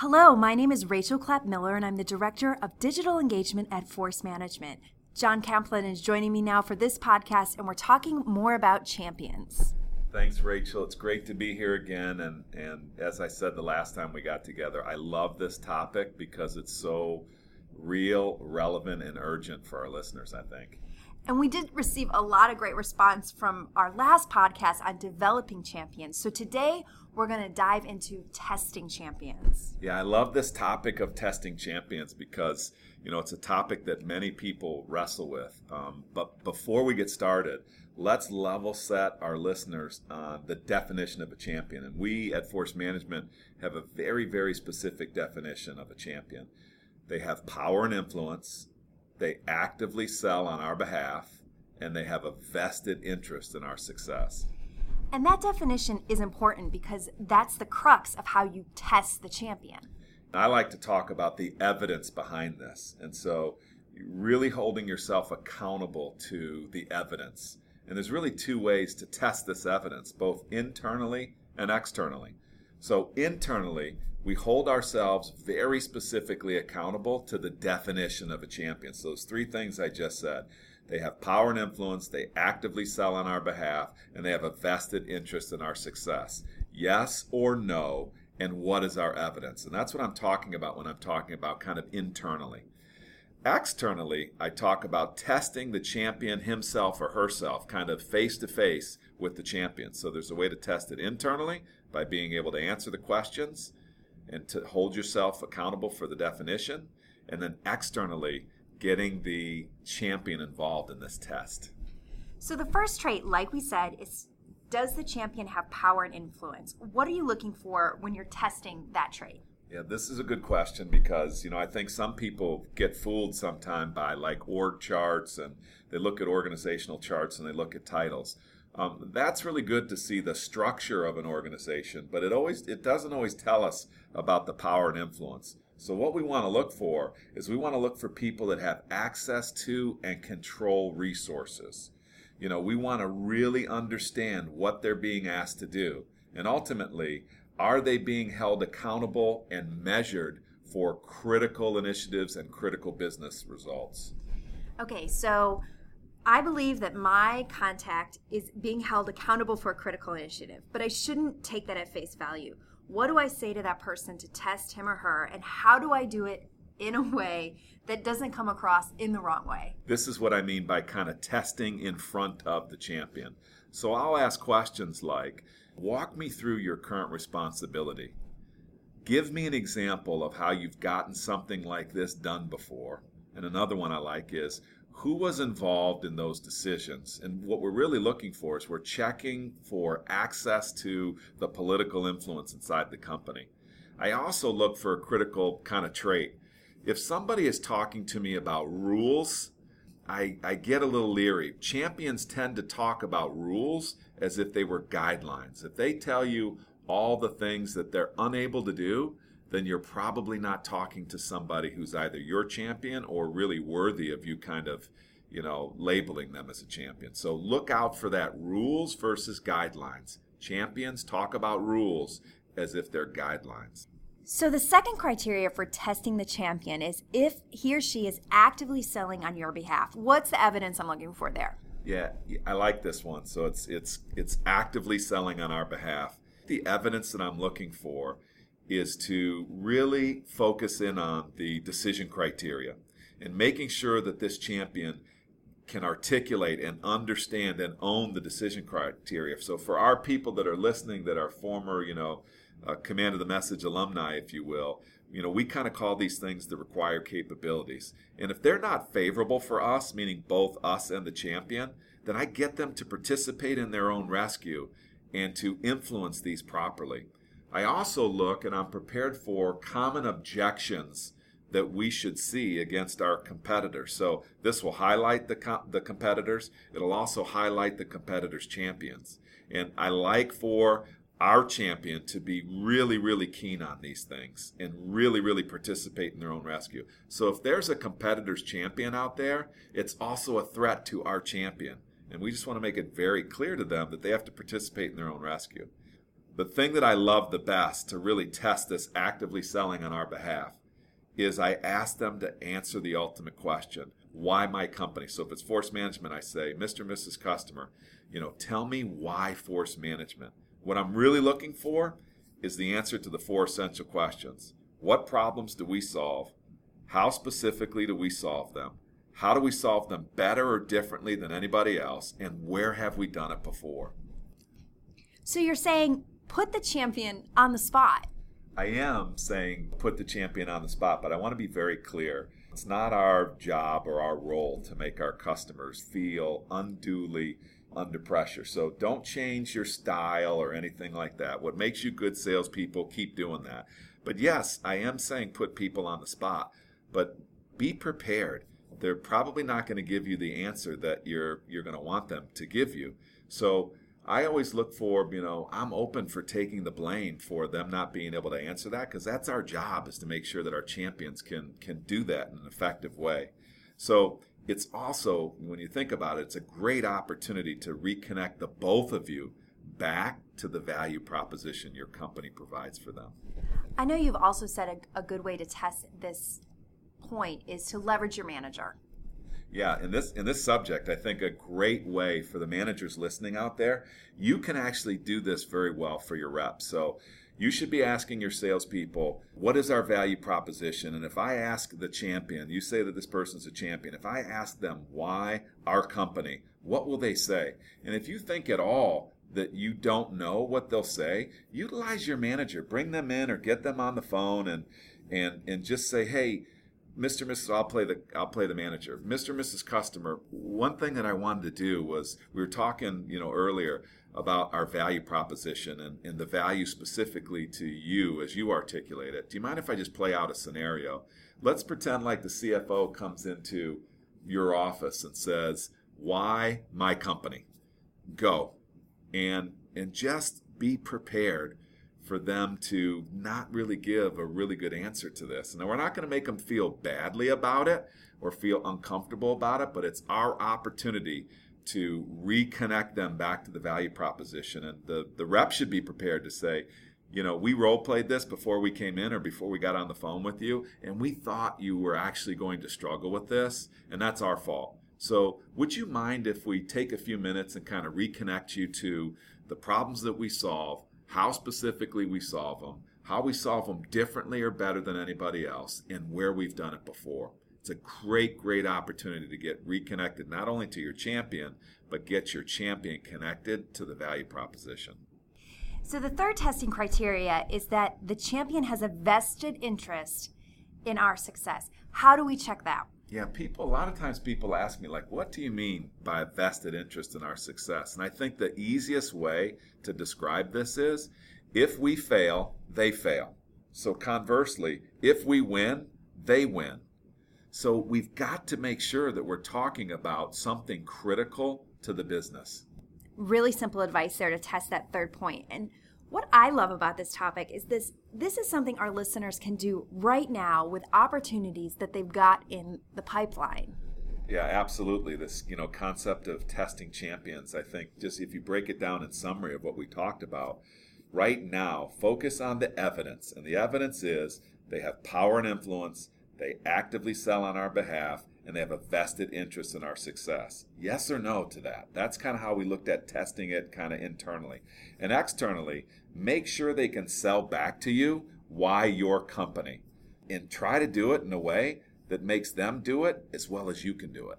Hello, my name is Rachel Clapp Miller, and I'm the Director of Digital Engagement at Force Management. John Kaplan is joining me now for this podcast, and we're talking more about champions. Thanks, Rachel. It's great to be here again. And, and as I said the last time we got together, I love this topic because it's so real, relevant, and urgent for our listeners, I think. And we did receive a lot of great response from our last podcast on developing champions. So today we're going to dive into testing champions. Yeah, I love this topic of testing champions because, you know, it's a topic that many people wrestle with. Um, but before we get started, let's level set our listeners on the definition of a champion. And we at Force Management have a very, very specific definition of a champion. They have power and influence, they actively sell on our behalf, and they have a vested interest in our success. And that definition is important because that's the crux of how you test the champion. I like to talk about the evidence behind this. And so, really holding yourself accountable to the evidence. And there's really two ways to test this evidence, both internally and externally. So, internally, we hold ourselves very specifically accountable to the definition of a champion. So, those three things I just said they have power and influence. They actively sell on our behalf, and they have a vested interest in our success. Yes or no, and what is our evidence? And that's what I'm talking about when I'm talking about kind of internally. Externally, I talk about testing the champion himself or herself, kind of face to face with the champion. So there's a way to test it internally by being able to answer the questions and to hold yourself accountable for the definition. And then externally, getting the champion involved in this test? So, the first trait, like we said, is does the champion have power and influence? What are you looking for when you're testing that trait? Yeah, this is a good question because, you know, I think some people get fooled sometime by like org charts and they look at organizational charts and they look at titles. Um, that's really good to see the structure of an organization, but it always it doesn't always tell us about the power and influence. So, what we want to look for is we want to look for people that have access to and control resources. You know, we want to really understand what they're being asked to do. And ultimately, are they being held accountable and measured for critical initiatives and critical business results? Okay, so I believe that my contact is being held accountable for a critical initiative, but I shouldn't take that at face value what do I say to that person to test him or her, and how do I do it in a way that doesn't come across in the wrong way? This is what I mean by kind of testing in front of the champion. So I'll ask questions like Walk me through your current responsibility. Give me an example of how you've gotten something like this done before. And another one I like is who was involved in those decisions. And what we're really looking for is we're checking for access to the political influence inside the company. I also look for a critical kind of trait. If somebody is talking to me about rules, I, I get a little leery. Champions tend to talk about rules as if they were guidelines. If they tell you all the things that they're unable to do, then you're probably not talking to somebody who's either your champion or really worthy of you kind of, you know, labeling them as a champion. So look out for that rules versus guidelines. Champions talk about rules as if they're guidelines. So, the second criteria for testing the champion is if he or she is actively selling on your behalf. What's the evidence I'm looking for there? Yeah, I like this one. So it's it's it's actively selling on our behalf. The evidence that I'm looking for is to really focus in on the decision criteria and making sure that this champion can articulate and understand and own the decision criteria. So for our people that are listening that are former, you know, uh, command of the message alumni, if you will, you know, we kind of call these things the required capabilities. And if they're not favorable for us, meaning both us and the champion, then I get them to participate in their own rescue and to influence these properly. I also look and I'm prepared for common objections that we should see against our competitors. So this will highlight the the competitors. It'll also highlight the competitors' champions. And I like for our champion to be really, really keen on these things and really, really participate in their own rescue. So if there's a competitor's champion out there, it's also a threat to our champion. And we just want to make it very clear to them that they have to participate in their own rescue. The thing that I love the best to really test this actively selling on our behalf is I ask them to answer the ultimate question why my company? So if it's force management, I say, Mr. and Mrs. Customer, you know, tell me why force management. What I'm really looking for is the answer to the four essential questions. What problems do we solve? How specifically do we solve them? How do we solve them better or differently than anybody else? And where have we done it before? So you're saying put the champion on the spot. I am saying put the champion on the spot, but I want to be very clear. It's not our job or our role to make our customers feel unduly under pressure. So don't change your style or anything like that. What makes you good salespeople, keep doing that. But yes, I am saying put people on the spot, but be prepared. They're probably not going to give you the answer that you're you're going to want them to give you. So I always look for, you know, I'm open for taking the blame for them not being able to answer that because that's our job is to make sure that our champions can can do that in an effective way. So it's also when you think about it, it's a great opportunity to reconnect the both of you back to the value proposition your company provides for them. I know you've also said a, a good way to test this point is to leverage your manager. Yeah, in this in this subject, I think a great way for the managers listening out there, you can actually do this very well for your reps. So you should be asking your salespeople, what is our value proposition? And if I ask the champion, you say that this person's a champion. If I ask them why our company, what will they say? And if you think at all that you don't know what they'll say, utilize your manager. Bring them in or get them on the phone and and and just say, hey, Mr. Mrs. I'll play the I'll play the manager. Mr. Mrs. Customer. One thing that I wanted to do was we were talking, you know, earlier about our value proposition and, and the value specifically to you as you articulate it. Do you mind if I just play out a scenario? Let's pretend like the CFO comes into your office and says, "Why my company?" Go and and just be prepared for them to not really give a really good answer to this. And we're not going to make them feel badly about it or feel uncomfortable about it, but it's our opportunity to reconnect them back to the value proposition. And the, the rep should be prepared to say, you know, we role played this before we came in or before we got on the phone with you, and we thought you were actually going to struggle with this, and that's our fault. So, would you mind if we take a few minutes and kind of reconnect you to the problems that we solve, how specifically we solve them, how we solve them differently or better than anybody else, and where we've done it before. It's a great, great opportunity to get reconnected not only to your champion, but get your champion connected to the value proposition. So, the third testing criteria is that the champion has a vested interest in our success. How do we check that? Yeah, people, a lot of times people ask me, like, what do you mean by vested interest in our success? And I think the easiest way to describe this is if we fail, they fail. So conversely, if we win, they win. So we've got to make sure that we're talking about something critical to the business. Really simple advice there to test that third point. And what I love about this topic is this this is something our listeners can do right now with opportunities that they've got in the pipeline. Yeah, absolutely. This, you know, concept of testing champions, I think just if you break it down in summary of what we talked about, right now, focus on the evidence. And the evidence is they have power and influence, they actively sell on our behalf, and they have a vested interest in our success. Yes or no to that? That's kind of how we looked at testing it kind of internally. And externally, make sure they can sell back to you why your company. And try to do it in a way that makes them do it as well as you can do it.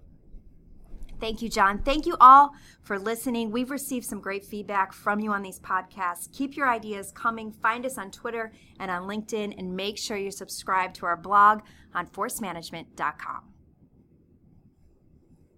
Thank you, John. Thank you all for listening. We've received some great feedback from you on these podcasts. Keep your ideas coming. Find us on Twitter and on LinkedIn, and make sure you subscribe to our blog on forcemanagement.com.